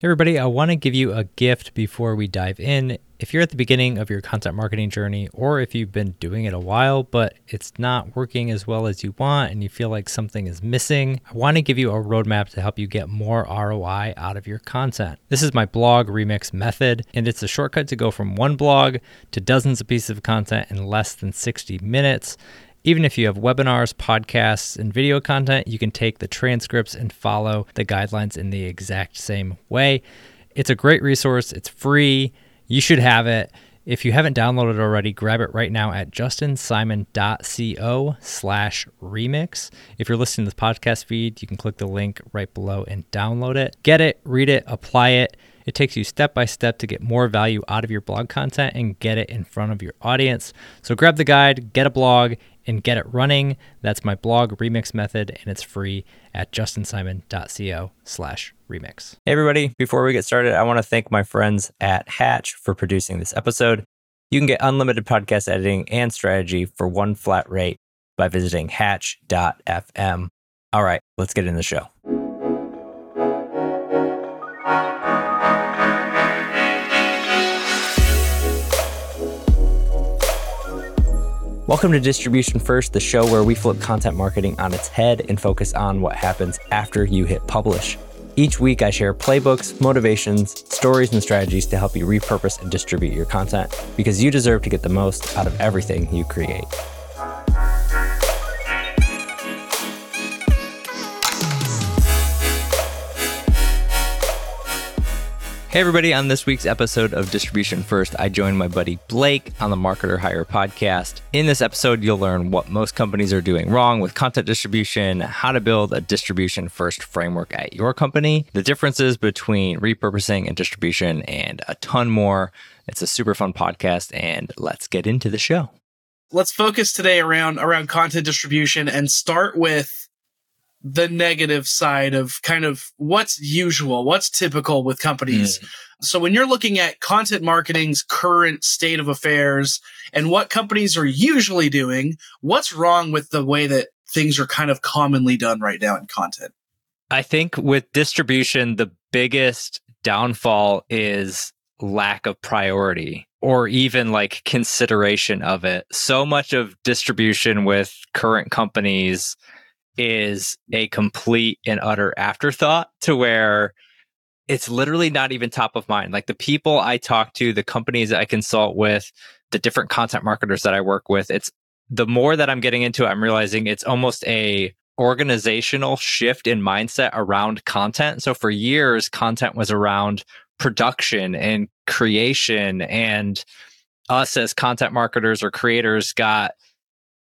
Hey everybody, I want to give you a gift before we dive in. If you're at the beginning of your content marketing journey, or if you've been doing it a while, but it's not working as well as you want and you feel like something is missing, I want to give you a roadmap to help you get more ROI out of your content. This is my blog remix method, and it's a shortcut to go from one blog to dozens of pieces of content in less than 60 minutes. Even if you have webinars, podcasts, and video content, you can take the transcripts and follow the guidelines in the exact same way. It's a great resource, it's free. You should have it. If you haven't downloaded it already, grab it right now at justinsimon.co slash remix. If you're listening to the podcast feed, you can click the link right below and download it. Get it, read it, apply it. It takes you step by step to get more value out of your blog content and get it in front of your audience. So grab the guide, get a blog, and get it running. That's my blog remix method, and it's free at justinsimon.co slash remix. Hey everybody, before we get started, I want to thank my friends at Hatch for producing this episode. You can get unlimited podcast editing and strategy for one flat rate by visiting hatch.fm. All right, let's get in the show. Welcome to Distribution First, the show where we flip content marketing on its head and focus on what happens after you hit publish. Each week, I share playbooks, motivations, stories, and strategies to help you repurpose and distribute your content because you deserve to get the most out of everything you create. Hey, everybody, on this week's episode of Distribution First, I joined my buddy Blake on the Marketer Hire podcast. In this episode, you'll learn what most companies are doing wrong with content distribution, how to build a distribution first framework at your company, the differences between repurposing and distribution, and a ton more. It's a super fun podcast, and let's get into the show. Let's focus today around around content distribution and start with the negative side of kind of what's usual, what's typical with companies. Mm. So when you're looking at content marketing's current state of affairs and what companies are usually doing, what's wrong with the way that things are kind of commonly done right now in content? I think with distribution, the biggest downfall is lack of priority or even like consideration of it. So much of distribution with current companies is a complete and utter afterthought to where it's literally not even top of mind. Like the people I talk to, the companies I consult with, the different content marketers that I work with, it's the more that I'm getting into it, I'm realizing it's almost a organizational shift in mindset around content. So for years, content was around production and creation and us as content marketers or creators got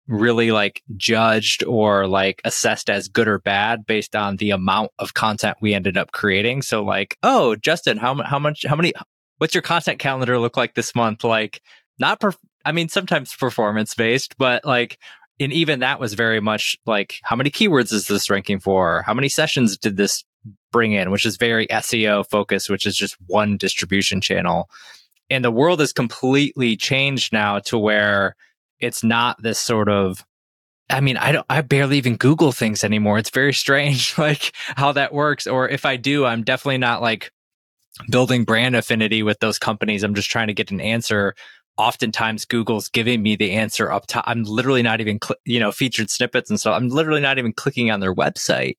really like judged or like assessed as good or bad based on the amount of content we ended up creating. So like, oh, Justin, how how much how many what's your content calendar look like this month? Like not per, I mean sometimes performance based, but like and even that was very much like how many keywords is this ranking for? How many sessions did this bring in, which is very SEO focused, which is just one distribution channel. And the world has completely changed now to where it's not this sort of I mean, I don't, I barely even Google things anymore. It's very strange, like how that works. Or if I do, I'm definitely not like building brand affinity with those companies. I'm just trying to get an answer. Oftentimes Google's giving me the answer up top. I'm literally not even, cl- you know, featured snippets and stuff. I'm literally not even clicking on their website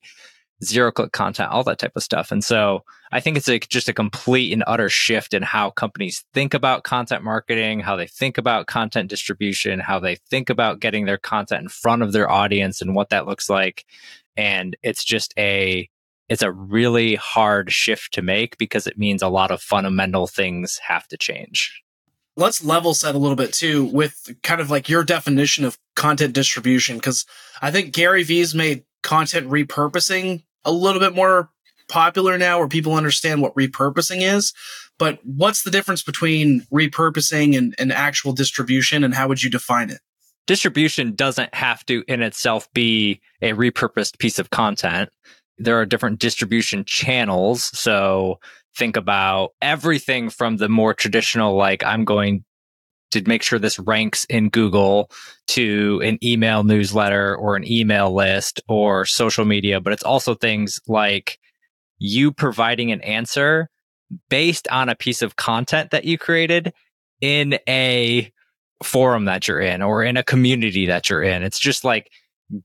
zero click content, all that type of stuff. And so I think it's a, just a complete and utter shift in how companies think about content marketing, how they think about content distribution, how they think about getting their content in front of their audience and what that looks like. And it's just a, it's a really hard shift to make because it means a lot of fundamental things have to change. Let's level set a little bit too with kind of like your definition of content distribution. Cause I think Gary Vee's made content repurposing a little bit more popular now where people understand what repurposing is. But what's the difference between repurposing and, and actual distribution and how would you define it? Distribution doesn't have to in itself be a repurposed piece of content. There are different distribution channels. So think about everything from the more traditional, like I'm going to make sure this ranks in Google to an email newsletter or an email list or social media, but it's also things like you providing an answer based on a piece of content that you created in a forum that you're in or in a community that you're in. It's just like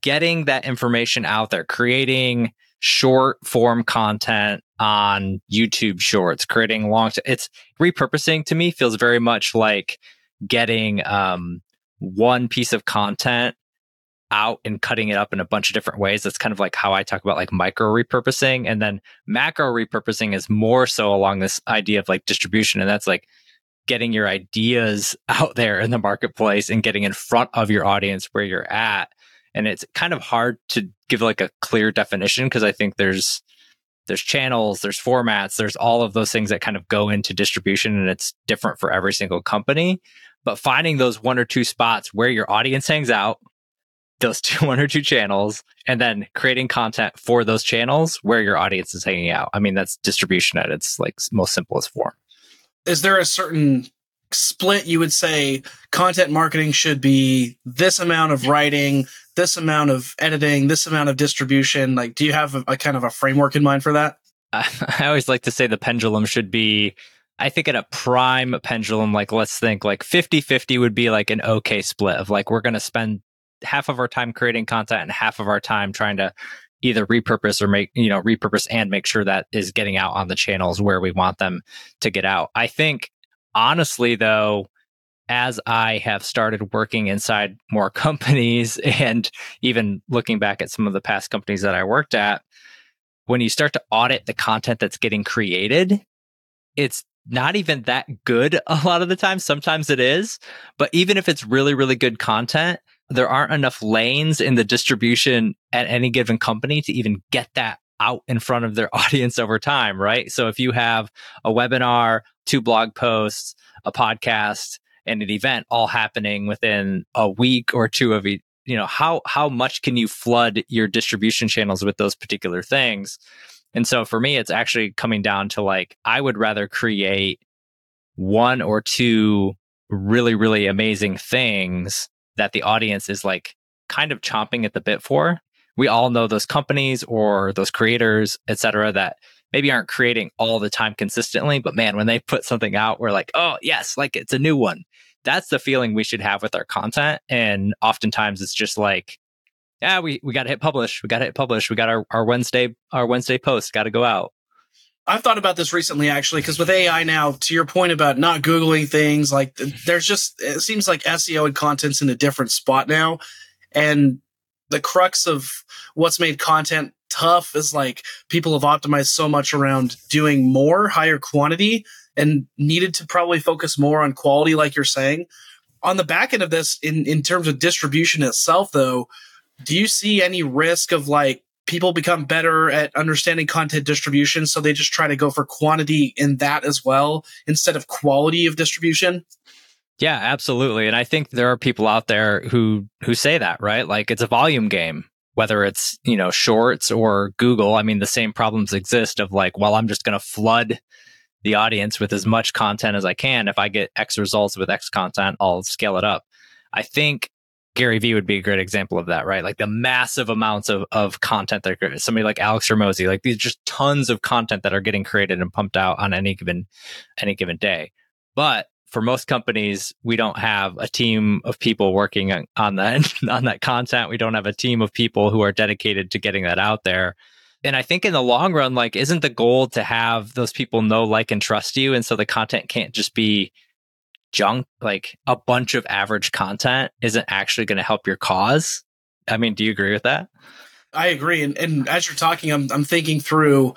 getting that information out there, creating short form content on YouTube shorts, creating long, t- it's repurposing to me feels very much like getting um, one piece of content out and cutting it up in a bunch of different ways. That's kind of like how I talk about like micro repurposing. And then macro repurposing is more so along this idea of like distribution. And that's like getting your ideas out there in the marketplace and getting in front of your audience where you're at. And it's kind of hard to give like a clear definition because I think there's there's channels, there's formats, there's all of those things that kind of go into distribution and it's different for every single company. But finding those one or two spots where your audience hangs out, those two, one or two channels, and then creating content for those channels where your audience is hanging out. I mean, that's distribution at its like most simplest form. Is there a certain split you would say content marketing should be this amount of writing, this amount of editing, this amount of distribution? Like, do you have a, a kind of a framework in mind for that? I always like to say the pendulum should be I think in a prime pendulum, like let's think like 50 50 would be like an okay split of like we're going to spend half of our time creating content and half of our time trying to either repurpose or make, you know, repurpose and make sure that is getting out on the channels where we want them to get out. I think honestly, though, as I have started working inside more companies and even looking back at some of the past companies that I worked at, when you start to audit the content that's getting created, it's not even that good a lot of the time. Sometimes it is, but even if it's really, really good content, there aren't enough lanes in the distribution at any given company to even get that out in front of their audience over time, right? So if you have a webinar, two blog posts, a podcast, and an event all happening within a week or two of each, you know, how how much can you flood your distribution channels with those particular things? And so for me, it's actually coming down to like, I would rather create one or two really, really amazing things that the audience is like kind of chomping at the bit for. We all know those companies or those creators, et cetera, that maybe aren't creating all the time consistently, but man, when they put something out, we're like, oh, yes, like it's a new one. That's the feeling we should have with our content. And oftentimes it's just like, yeah, we, we got to hit publish. We got to hit publish. We got our, our Wednesday, our Wednesday post got to go out. I've thought about this recently, actually, because with AI now, to your point about not Googling things, like there's just, it seems like SEO and content's in a different spot now. And the crux of what's made content tough is like people have optimized so much around doing more, higher quantity, and needed to probably focus more on quality, like you're saying. On the back end of this, in, in terms of distribution itself, though, do you see any risk of like people become better at understanding content distribution so they just try to go for quantity in that as well instead of quality of distribution? Yeah absolutely and i think there are people out there who who say that right? Like it's a volume game whether it's you know shorts or google. I mean the same problems exist of like well i'm just going to flood the audience with as much content as i can. If i get x results with x content i'll scale it up. I think Gary Vee would be a great example of that, right? Like the massive amounts of, of content that somebody like Alex Hormozi, like these just tons of content that are getting created and pumped out on any given any given day. But for most companies, we don't have a team of people working on that on that content. We don't have a team of people who are dedicated to getting that out there. And I think in the long run, like, isn't the goal to have those people know, like, and trust you? And so the content can't just be junk, like a bunch of average content isn't actually going to help your cause. I mean, do you agree with that? I agree. And, and as you're talking, I'm, I'm thinking through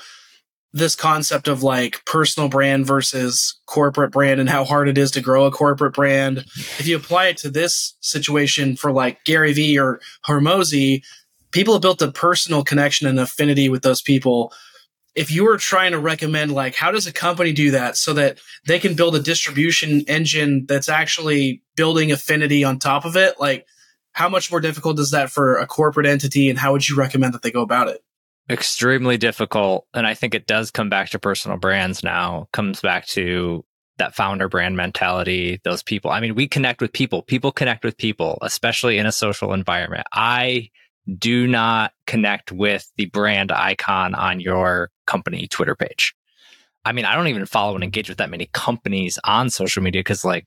this concept of like personal brand versus corporate brand and how hard it is to grow a corporate brand. If you apply it to this situation for like Gary Vee or Hormozi, people have built a personal connection and affinity with those people if you were trying to recommend like how does a company do that so that they can build a distribution engine that's actually building affinity on top of it? Like how much more difficult is that for a corporate entity and how would you recommend that they go about it? Extremely difficult and i think it does come back to personal brands now. Comes back to that founder brand mentality those people. I mean we connect with people. People connect with people especially in a social environment. I do not connect with the brand icon on your company Twitter page. I mean, I don't even follow and engage with that many companies on social media because, like,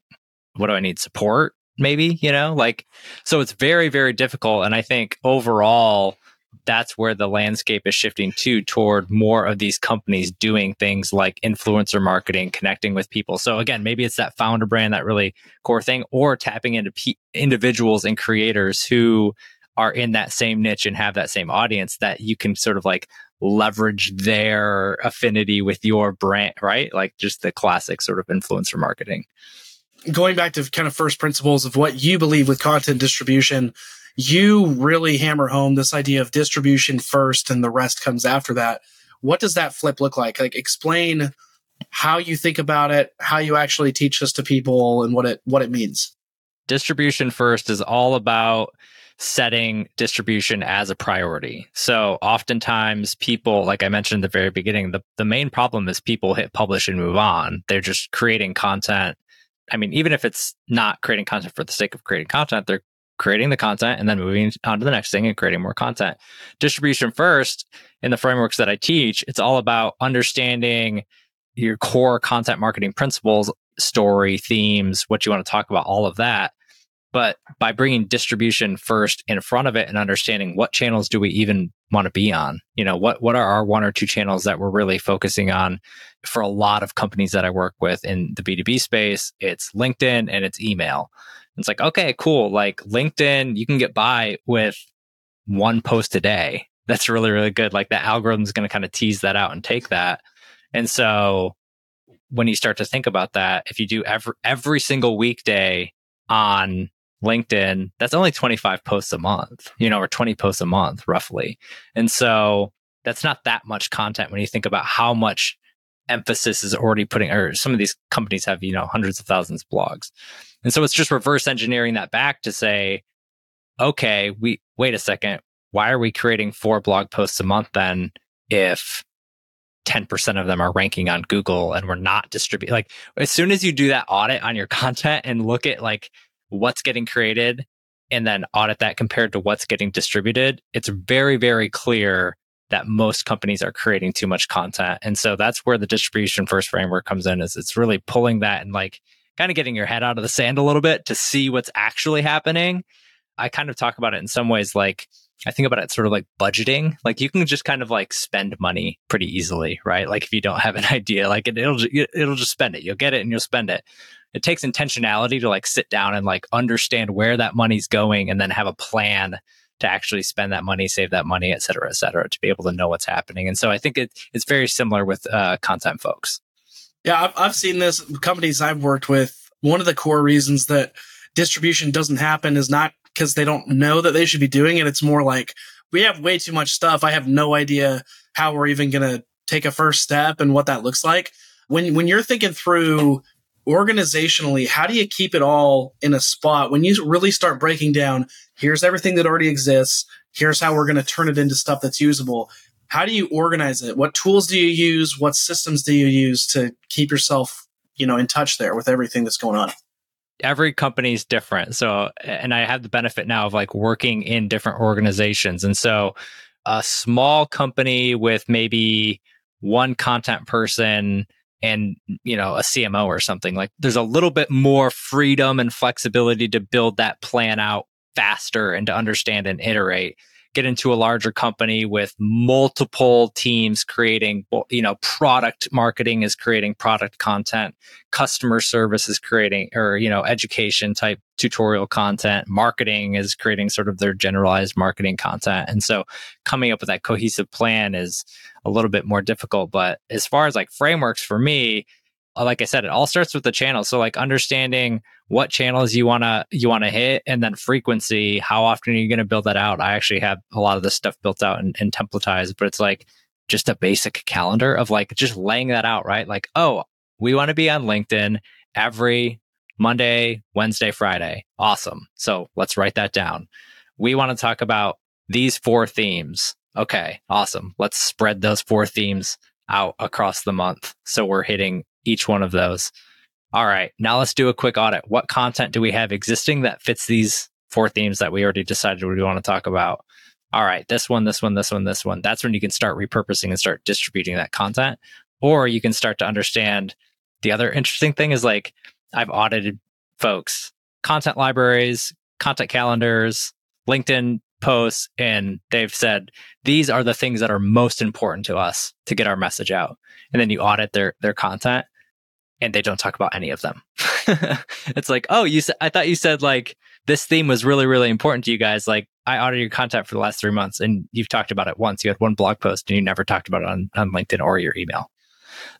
what do I need? Support, maybe, you know? Like, so it's very, very difficult. And I think overall, that's where the landscape is shifting to toward more of these companies doing things like influencer marketing, connecting with people. So again, maybe it's that founder brand, that really core thing, or tapping into p- individuals and creators who are in that same niche and have that same audience that you can sort of like leverage their affinity with your brand, right? Like just the classic sort of influencer marketing. Going back to kind of first principles of what you believe with content distribution, you really hammer home this idea of distribution first and the rest comes after that. What does that flip look like? Like explain how you think about it, how you actually teach this to people and what it what it means. Distribution first is all about setting distribution as a priority. So oftentimes people, like I mentioned at the very beginning, the, the main problem is people hit publish and move on. They're just creating content. I mean, even if it's not creating content for the sake of creating content, they're creating the content and then moving on to the next thing and creating more content. Distribution first in the frameworks that I teach, it's all about understanding your core content marketing principles, story, themes, what you want to talk about, all of that. But by bringing distribution first in front of it and understanding what channels do we even want to be on? You know, what, what are our one or two channels that we're really focusing on for a lot of companies that I work with in the B2B space? It's LinkedIn and it's email. It's like, okay, cool. Like LinkedIn, you can get by with one post a day. That's really, really good. Like the algorithm is going to kind of tease that out and take that. And so when you start to think about that, if you do every, every single weekday on LinkedIn, that's only 25 posts a month, you know, or 20 posts a month roughly. And so that's not that much content when you think about how much emphasis is already putting, or some of these companies have, you know, hundreds of thousands of blogs. And so it's just reverse engineering that back to say, okay, we wait a second. Why are we creating four blog posts a month then if 10% of them are ranking on Google and we're not distributing? Like as soon as you do that audit on your content and look at like what's getting created and then audit that compared to what's getting distributed, it's very, very clear that most companies are creating too much content. And so that's where the distribution first framework comes in is it's really pulling that and like kind of getting your head out of the sand a little bit to see what's actually happening. I kind of talk about it in some ways like I think about it sort of like budgeting. Like you can just kind of like spend money pretty easily, right? Like if you don't have an idea, like it, will it'll just spend it. You'll get it and you'll spend it it takes intentionality to like sit down and like understand where that money's going and then have a plan to actually spend that money, save that money, et cetera, et cetera, to be able to know what's happening. And so I think it, it's very similar with uh, content folks. Yeah, I've, I've seen this companies I've worked with. One of the core reasons that distribution doesn't happen is not because they don't know that they should be doing it. It's more like we have way too much stuff. I have no idea how we're even going to take a first step and what that looks like. When when you're thinking through organizationally, how do you keep it all in a spot when you really start breaking down? Here's everything that already exists. Here's how we're going to turn it into stuff that's usable. How do you organize it? What tools do you use? What systems do you use to keep yourself, you know, in touch there with everything that's going on? Every company is different. So, and I have the benefit now of like working in different organizations. And so, a small company with maybe one content person and you know a CMO or something like there's a little bit more freedom and flexibility to build that plan out faster and to understand and iterate get into a larger company with multiple teams creating you know product marketing is creating product content customer service is creating or you know education type tutorial content marketing is creating sort of their generalized marketing content. And so coming up with that cohesive plan is a little bit more difficult. But as far as like frameworks for me Uh, like I said, it all starts with the channel. So like understanding what channels you wanna you wanna hit, and then frequency. How often are you gonna build that out? I actually have a lot of this stuff built out and, and templatized, but it's like just a basic calendar of like just laying that out, right? Like, oh, we want to be on LinkedIn every Monday, Wednesday, Friday. Awesome. So let's write that down. We want to talk about these four themes. Okay, awesome. Let's spread those four themes out across the month. So we're hitting each one of those. All right, now let's do a quick audit. What content do we have existing that fits these four themes that we already decided we want to talk about? All right, this one, this one, this one, this one. That's when you can start repurposing and start distributing that content. Or you can start to understand the other interesting thing is like I've audited folks, content libraries, content calendars, LinkedIn posts, and they've said these are the things that are most important to us to get our message out. And then you audit their their content and they don't talk about any of them. it's like, oh, you said I thought you said like this theme was really, really important to you guys. Like I audited your content for the last three months and you've talked about it once. You had one blog post and you never talked about it on, on LinkedIn or your email.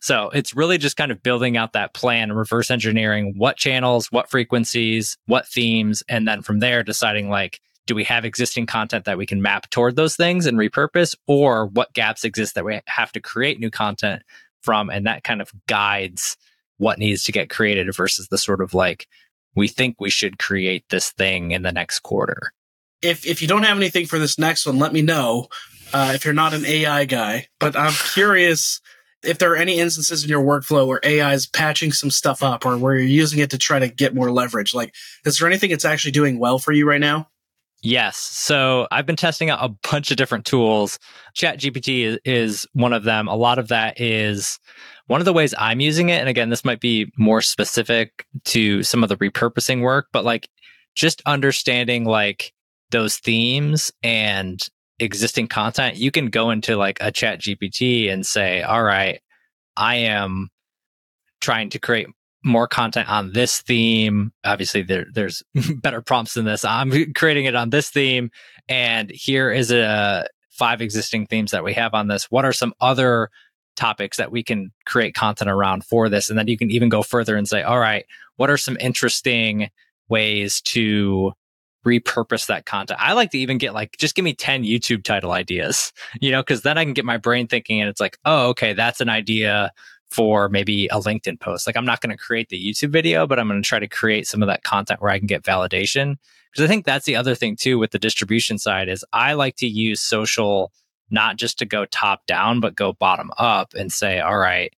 So it's really just kind of building out that plan, reverse engineering what channels, what frequencies, what themes, and then from there deciding like, do we have existing content that we can map toward those things and repurpose, or what gaps exist that we have to create new content from? And that kind of guides what needs to get created versus the sort of like, we think we should create this thing in the next quarter. If, if you don't have anything for this next one, let me know. Uh, if you're not an AI guy, but I'm curious if there are any instances in your workflow where AI is patching some stuff up or where you're using it to try to get more leverage. Like, is there anything it's actually doing well for you right now? Yes. So I've been testing out a bunch of different tools. ChatGPT is, is one of them. A lot of that is one of the ways I'm using it. And again, this might be more specific to some of the repurposing work, but like just understanding like those themes and existing content, you can go into like a ChatGPT and say, all right, I am trying to create more content on this theme. Obviously, there, there's better prompts than this. I'm creating it on this theme. And here is a five existing themes that we have on this. What are some other topics that we can create content around for this? And then you can even go further and say, all right, what are some interesting ways to repurpose that content. I like to even get like, just give me 10 YouTube title ideas, you know, because then I can get my brain thinking and it's like, oh, okay, that's an idea for maybe a LinkedIn post. Like, I'm not going to create the YouTube video, but I'm going to try to create some of that content where I can get validation. Because I think that's the other thing too with the distribution side is I like to use social not just to go top down, but go bottom up and say, all right,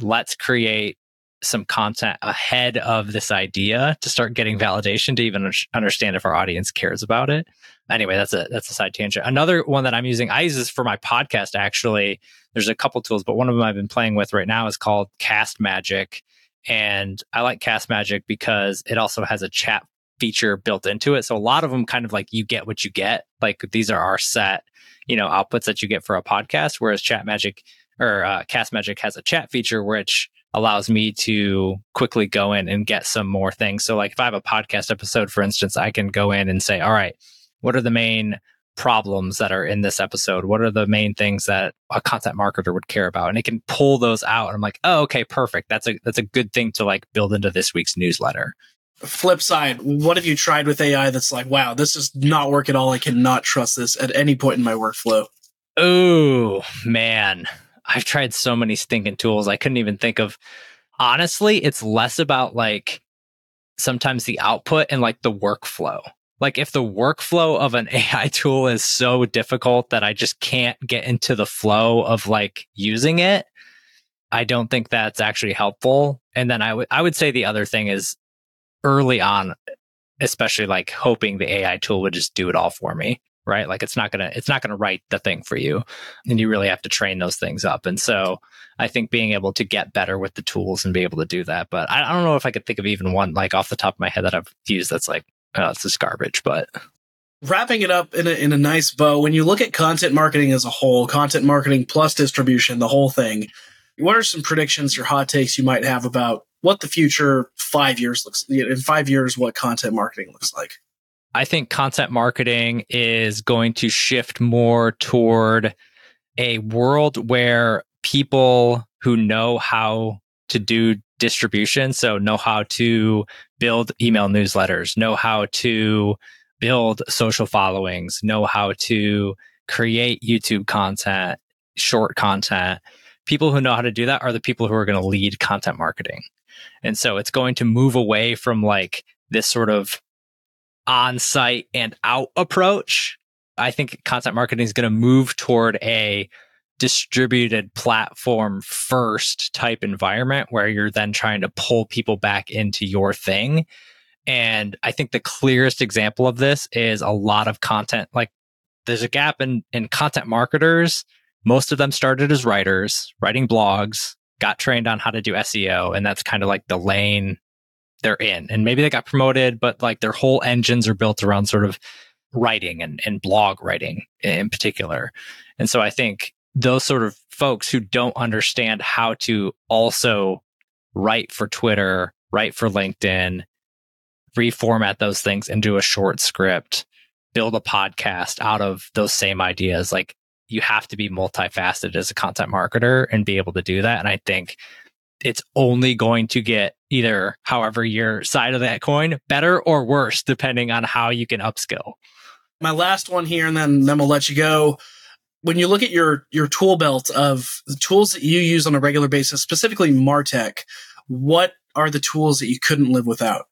let's create some content ahead of this idea to start getting validation to even understand if our audience cares about it. Anyway, that's a that's a side tangent. Another one that I'm using, I use this for my podcast actually. There's a couple tools, but one of them I've been playing with right now is called Cast Magic. And I like Cast Magic because it also has a chat feature built into it. So a lot of them kind of like you get what you get. Like these are our set, you know, outputs that you get for a podcast. Whereas Chat Magic or uh, Cast Magic has a chat feature, which allows me to quickly go in and get some more things. So, like if I have a podcast episode, for instance, I can go in and say, all right, what are the main problems that are in this episode? What are the main things that a content marketer would care about? And it can pull those out. And I'm like, oh, okay, perfect. That's a that's a good thing to like build into this week's newsletter. Flip side, what have you tried with AI that's like, wow, this does not work at all. I cannot trust this at any point in my workflow. Oh man. I've tried so many stinking tools. I couldn't even think of. Honestly, it's less about like sometimes the output and like the workflow. Like if the workflow of an AI tool is so difficult that I just can't get into the flow of like using it, I don't think that's actually helpful. And then I would I would say the other thing is early on, especially like hoping the AI tool would just do it all for me right? Like it's not gonna it's not gonna write the thing for you, and you really have to train those things up. And so I think being able to get better with the tools and be able to do that. But I, I don't know if I could think of even one like off the top of my head that I've used that's like oh, it's just garbage. But wrapping it up in a, in a nice bow, when you look at content marketing as a whole, content marketing plus distribution, the whole thing, what are some predictions or hot takes you might have about what the future five years looks in five years, what content marketing looks like? I think content marketing is going to shift more toward a world where people who know how to do distribution, so know how to build email newsletters, know how to build social followings, know how to create YouTube content, short content. People who know how to do that are the people who are going to lead content marketing. And so it's going to move away from like this sort of on site and out approach. I think content marketing is going to move toward a distributed platform first type environment where you're then trying to pull people back into your thing. And I think the clearest example of this is a lot of content. Like there's a gap in, in content marketers most of them started as writers, writing blogs, got trained on how to do SEO, and that's kind of like the lane they're in. And maybe they got promoted, but like their whole engines are built around sort of writing and, and blog writing in particular. And so I think those sort of folks who don't understand how to also write for Twitter, write for LinkedIn, reformat those things into a short script, build a podcast out of those same ideas. Like you have to be multifaceted as a content marketer and be able to do that. And I think it's only going to get either however your side of that coin better or worse, depending on how you can upskill. My last one here, and then then we'll let you go. When you look at your your tool belt of the tools that you use on a regular basis, specifically Martech, what are the tools that you couldn't live without?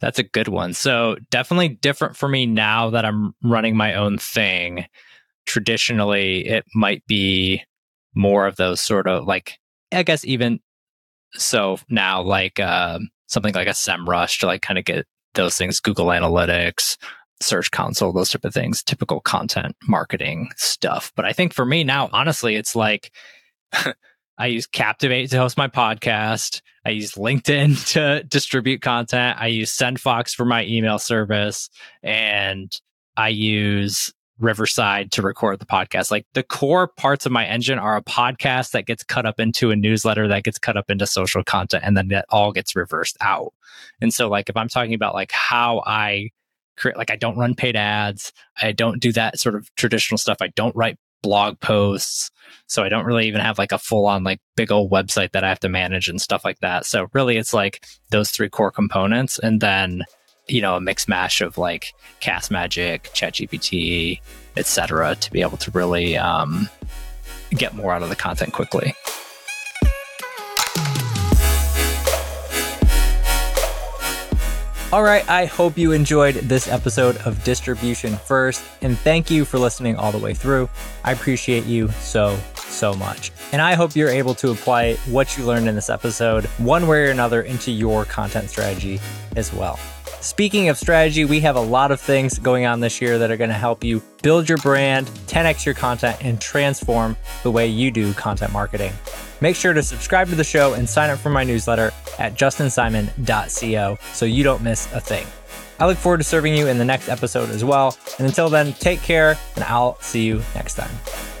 That's a good one. So definitely different for me now that I'm running my own thing. Traditionally, it might be more of those sort of like, I guess even so now, like uh, something like a SEMrush to like kind of get those things, Google Analytics, Search Console, those type of things, typical content marketing stuff. But I think for me now, honestly, it's like I use Captivate to host my podcast. I use LinkedIn to distribute content. I use SendFox for my email service. And I use Riverside to record the podcast. Like the core parts of my engine are a podcast that gets cut up into a newsletter that gets cut up into social content and then that all gets reversed out. And so like if I'm talking about like how I create like I don't run paid ads, I don't do that sort of traditional stuff. I don't write blog posts. So I don't really even have like a full on like big old website that I have to manage and stuff like that. So really it's like those three core components and then you know, a mix mash of like Cast Magic, ChatGPT, etc., to be able to really um, get more out of the content quickly. All right, I hope you enjoyed this episode of Distribution First, and thank you for listening all the way through. I appreciate you so, so much. And I hope you're able to apply what you learned in this episode, one way or another, into your content strategy as well. Speaking of strategy, we have a lot of things going on this year that are going to help you build your brand, 10x your content, and transform the way you do content marketing. Make sure to subscribe to the show and sign up for my newsletter at justinsimon.co so you don't miss a thing. I look forward to serving you in the next episode as well. And until then, take care, and I'll see you next time.